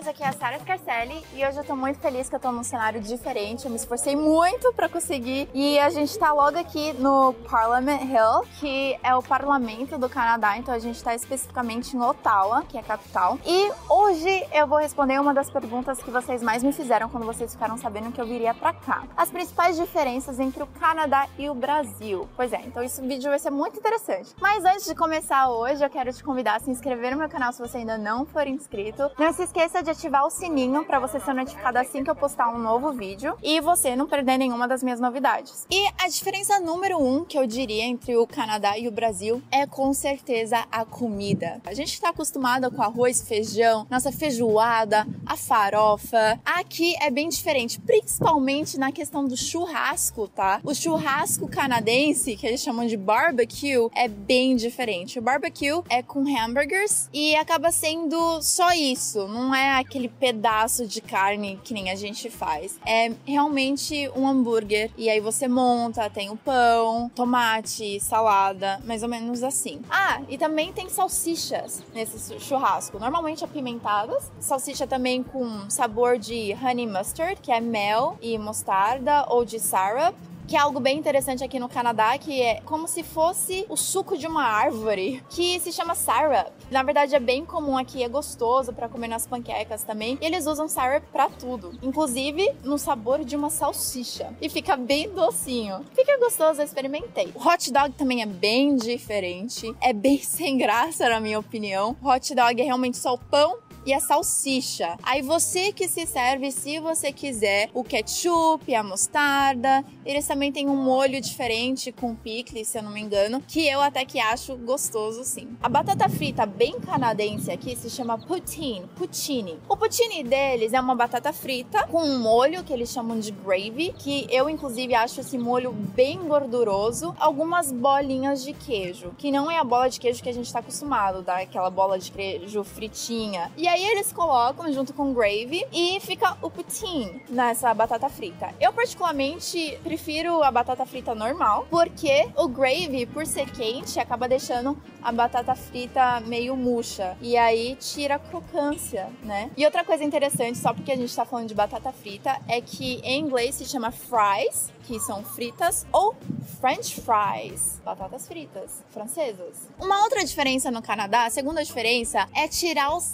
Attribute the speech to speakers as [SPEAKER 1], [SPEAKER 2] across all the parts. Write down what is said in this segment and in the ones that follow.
[SPEAKER 1] guys, aqui é a Sara Scarcelli e hoje eu tô muito feliz que eu tô num cenário diferente. Eu me esforcei muito para conseguir e a gente tá logo aqui no Parliament Hill, que é o parlamento do Canadá, então a gente tá especificamente em Ottawa, que é a capital. E hoje eu vou responder uma das perguntas que vocês mais me fizeram quando vocês ficaram sabendo que eu viria para cá. As principais diferenças entre o Canadá e o Brasil. Pois é, então esse vídeo vai ser muito interessante. Mas antes de começar hoje, eu quero te convidar a se inscrever no meu canal se você ainda não for inscrito. Não se esqueça de ativar o sininho para você ser notificado assim que eu postar um novo vídeo e você não perder nenhuma das minhas novidades. E a diferença número um que eu diria entre o Canadá e o Brasil é com certeza a comida. A gente está acostumada com arroz, feijão, nossa feijoada, a farofa. Aqui é bem diferente, principalmente na questão do churrasco, tá? O churrasco canadense, que eles chamam de barbecue, é bem diferente. O barbecue é com hambúrgueres e acaba sendo só isso, não é aquele pedaço de carne que nem a gente faz. É realmente um hambúrguer e aí você monta, tem o pão, tomate, salada, mais ou menos assim. Ah, e também tem salsichas nesse churrasco, normalmente apimentadas. Salsicha também com sabor de honey mustard, que é mel e mostarda, ou de syrup que é algo bem interessante aqui no Canadá, que é como se fosse o suco de uma árvore, que se chama syrup. Na verdade é bem comum aqui, é gostoso para comer nas panquecas também. E eles usam syrup para tudo, inclusive no sabor de uma salsicha. E fica bem docinho. Fica gostoso, eu experimentei. O hot dog também é bem diferente, é bem sem graça na minha opinião. O hot dog é realmente só o pão e a salsicha. Aí você que se serve, se você quiser, o ketchup, a mostarda. Eles também têm um molho diferente com picles, se eu não me engano, que eu até que acho gostoso sim. A batata frita bem canadense aqui se chama poutine, poutine. O poutine deles é uma batata frita com um molho que eles chamam de gravy, que eu inclusive acho esse molho bem gorduroso, algumas bolinhas de queijo, que não é a bola de queijo que a gente tá acostumado, tá? Aquela bola de queijo fritinha. E aí eles colocam junto com gravy e fica o poutine nessa batata frita. Eu particularmente prefiro a batata frita normal, porque o gravy, por ser quente, acaba deixando a batata frita meio murcha. E aí tira a crocância, né? E outra coisa interessante, só porque a gente tá falando de batata frita, é que em inglês se chama fries, que são fritas, ou French fries, batatas fritas, francesas. Uma outra diferença no Canadá, a segunda diferença, é tirar os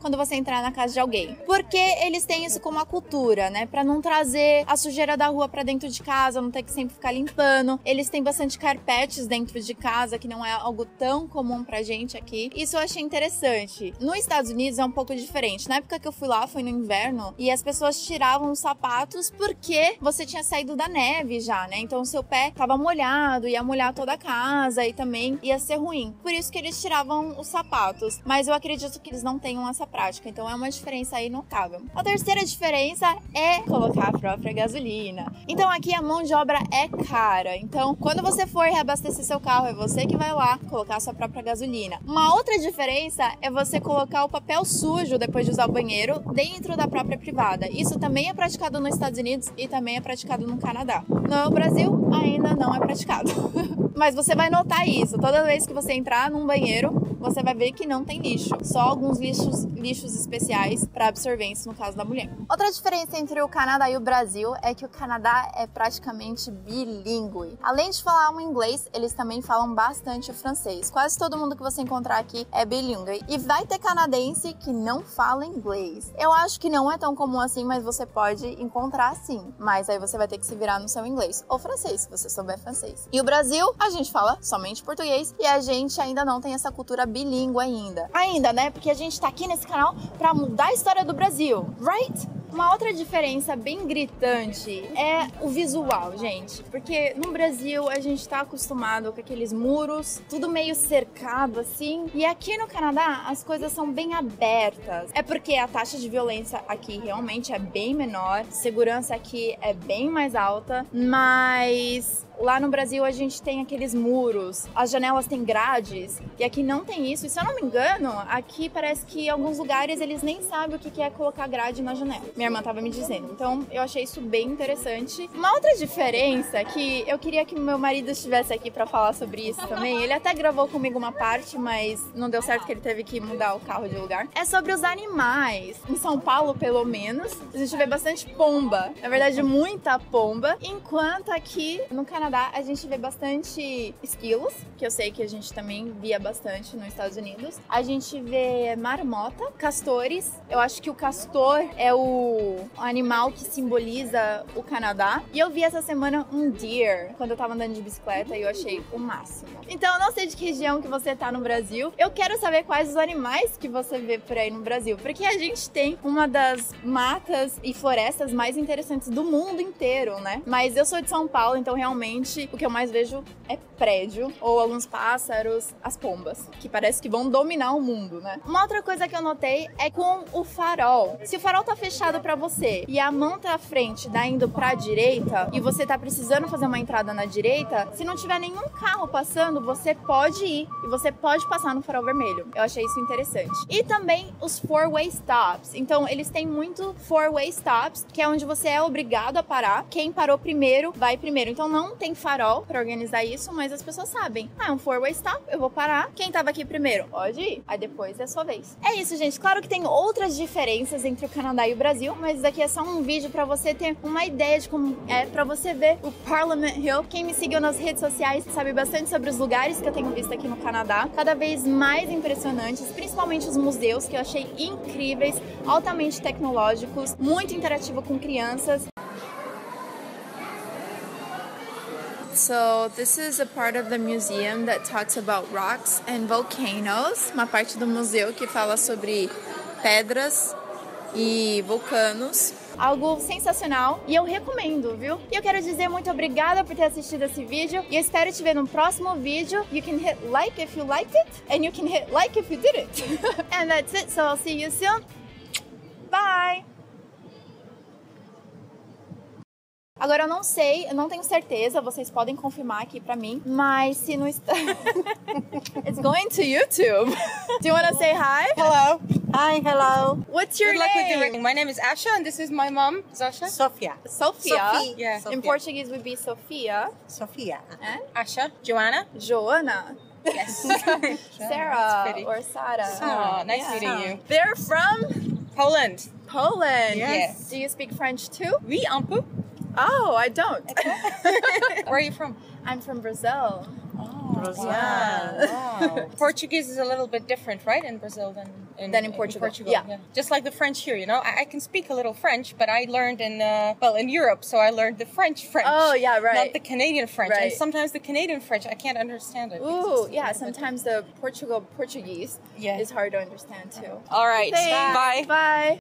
[SPEAKER 1] quando você entrar na casa de alguém. Porque eles têm isso como uma cultura, né? Pra não trazer a sujeira da rua pra dentro de casa, não ter que sempre ficar limpando. Eles têm bastante carpetes dentro de casa, que não é algo tão comum pra gente aqui. Isso eu achei interessante. Nos Estados Unidos é um pouco diferente. Na época que eu fui lá, foi no inverno, e as pessoas tiravam os sapatos porque você tinha saído da neve já, né? Então seu pé tava molhado, ia molhar toda a casa e também ia ser ruim. Por isso que eles tiravam os sapatos. Mas eu acredito que eles não tenham essa prática, então é uma diferença aí notável. A terceira diferença é colocar a própria gasolina. Então aqui a mão de obra é cara. Então, quando você for reabastecer seu carro, é você que vai lá colocar a sua própria gasolina. Uma outra diferença é você colocar o papel sujo depois de usar o banheiro dentro da própria privada. Isso também é praticado nos Estados Unidos e também é praticado no Canadá. No Brasil, ainda não é praticado. Mas você vai notar isso. Toda vez que você entrar num banheiro, você vai ver que não tem lixo. Só alguns lixos, lixos especiais para absorventes, no caso da mulher. Outra diferença entre o Canadá e o Brasil é que o Canadá é praticamente bilíngue. Além de falar um inglês, eles também falam bastante o francês. Quase todo mundo que você encontrar aqui é bilíngue. E vai ter canadense que não fala inglês. Eu acho que não é tão comum assim, mas você pode encontrar sim. Mas aí você vai ter que se virar no seu inglês ou francês, se você souber francês. E o Brasil, a gente fala somente português e a gente ainda não tem essa cultura bilíngue ainda. Ainda, né? Porque a gente tá aqui nesse canal para mudar a história do Brasil, right? Uma outra diferença bem gritante é o visual, gente. Porque no Brasil a gente tá acostumado com aqueles muros, tudo meio cercado assim. E aqui no Canadá as coisas são bem abertas. É porque a taxa de violência aqui realmente é bem menor, segurança aqui é bem mais alta, mas lá no Brasil a gente tem aqueles muros, as janelas têm grades, e aqui não tem isso. E se eu não me engano, aqui parece que em alguns lugares eles nem sabem o que é colocar grade na janela. Minha irmã tava me dizendo. Então eu achei isso bem interessante. Uma outra diferença que eu queria que meu marido estivesse aqui para falar sobre isso também. Ele até gravou comigo uma parte, mas não deu certo que ele teve que mudar o carro de lugar. É sobre os animais. Em São Paulo, pelo menos, a gente vê bastante pomba. Na verdade, muita pomba. Enquanto aqui no Canadá a gente vê bastante esquilos, que eu sei que a gente também via bastante nos Estados Unidos. A gente vê marmota, castores. Eu acho que o castor é o animal que simboliza o Canadá. E eu vi essa semana um deer quando eu tava andando de bicicleta e eu achei o máximo. Então eu não sei de que região que você tá no Brasil. Eu quero saber quais os animais que você vê por aí no Brasil, porque a gente tem uma das matas e florestas mais interessantes do mundo inteiro, né? Mas eu sou de São Paulo, então realmente o que eu mais vejo é prédio ou alguns pássaros, as pombas, que parece que vão dominar o mundo, né? Uma outra coisa que eu notei é com o farol. Se o farol tá fechado para você e a mão tá à frente, dá indo pra direita e você tá precisando fazer uma entrada na direita, se não tiver nenhum carro passando, você pode ir e você pode passar no farol vermelho. Eu achei isso interessante. E também os four-way stops. Então, eles têm muito four-way stops, que é onde você é obrigado a parar. Quem parou primeiro vai primeiro. Então, não tem farol para organizar isso, mas as pessoas sabem. Ah, é um four-way stop, eu vou parar. Quem tava aqui primeiro? Pode ir. Aí depois é a sua vez. É isso, gente. Claro que tem outras diferenças entre o Canadá e o Brasil, mas daqui é só um vídeo para você ter uma ideia de como é para você ver o Parliament Hill. Quem me seguiu nas redes sociais sabe bastante sobre os lugares que eu tenho visto aqui no Canadá, cada vez mais impressionantes, principalmente os museus que eu achei incríveis, altamente tecnológicos, muito interativo com crianças. So this is a part of the museum that talks about rocks and volcanoes, uma parte do museu que fala sobre pedras e vulcanos. Algo sensacional e eu recomendo, viu? E eu quero dizer muito obrigada por ter assistido esse vídeo e espero te ver no próximo vídeo. You can hit like if you liked it and you can hit like if you didn't. and that's it, so I'll see you soon. Agora eu não sei, eu não tenho certeza, vocês podem confirmar aqui pra mim, mas se não está. It's going to YouTube. Do you want to say hi?
[SPEAKER 2] Hello. Hi, hello.
[SPEAKER 1] What's your
[SPEAKER 2] Good luck with
[SPEAKER 1] name?
[SPEAKER 2] your ring. My name is Asha and this is my mom, Zasha.
[SPEAKER 3] Sofia.
[SPEAKER 1] Sophia.
[SPEAKER 3] Sophie.
[SPEAKER 2] Yeah.
[SPEAKER 1] In
[SPEAKER 2] Sophia.
[SPEAKER 1] Portuguese would be Sophia.
[SPEAKER 3] Sofia.
[SPEAKER 1] And
[SPEAKER 2] Asha. Joanna.
[SPEAKER 1] Joanna.
[SPEAKER 2] Yes.
[SPEAKER 1] Sarah or Sarah.
[SPEAKER 2] Oh, nice
[SPEAKER 1] Yeah.
[SPEAKER 2] meeting you.
[SPEAKER 1] They're from
[SPEAKER 2] Poland.
[SPEAKER 1] Poland.
[SPEAKER 2] Yes.
[SPEAKER 1] Do you speak French too?
[SPEAKER 2] Oui, un peu.
[SPEAKER 1] Oh, I don't.
[SPEAKER 2] Where are you from?
[SPEAKER 1] I'm from Brazil.
[SPEAKER 2] Oh,
[SPEAKER 3] Brazil.
[SPEAKER 2] Wow. wow. Portuguese is a little bit different, right, in Brazil than in,
[SPEAKER 1] Than in Portugal, Portugal, yeah.
[SPEAKER 2] Just like the French here, you know. I, I can speak a little French, but I learned in uh, well in Europe, so I learned the French French.
[SPEAKER 1] Oh, yeah, right.
[SPEAKER 2] Not the Canadian French.
[SPEAKER 1] right.
[SPEAKER 2] And sometimes the Canadian French, I can't understand it. because
[SPEAKER 1] Ooh, yeah.
[SPEAKER 2] a little bit
[SPEAKER 1] Sometimes the Portugal Portuguese
[SPEAKER 2] Yeah.
[SPEAKER 1] is hard to understand too.
[SPEAKER 2] All right.
[SPEAKER 1] Thanks.
[SPEAKER 2] Bye.
[SPEAKER 1] Bye.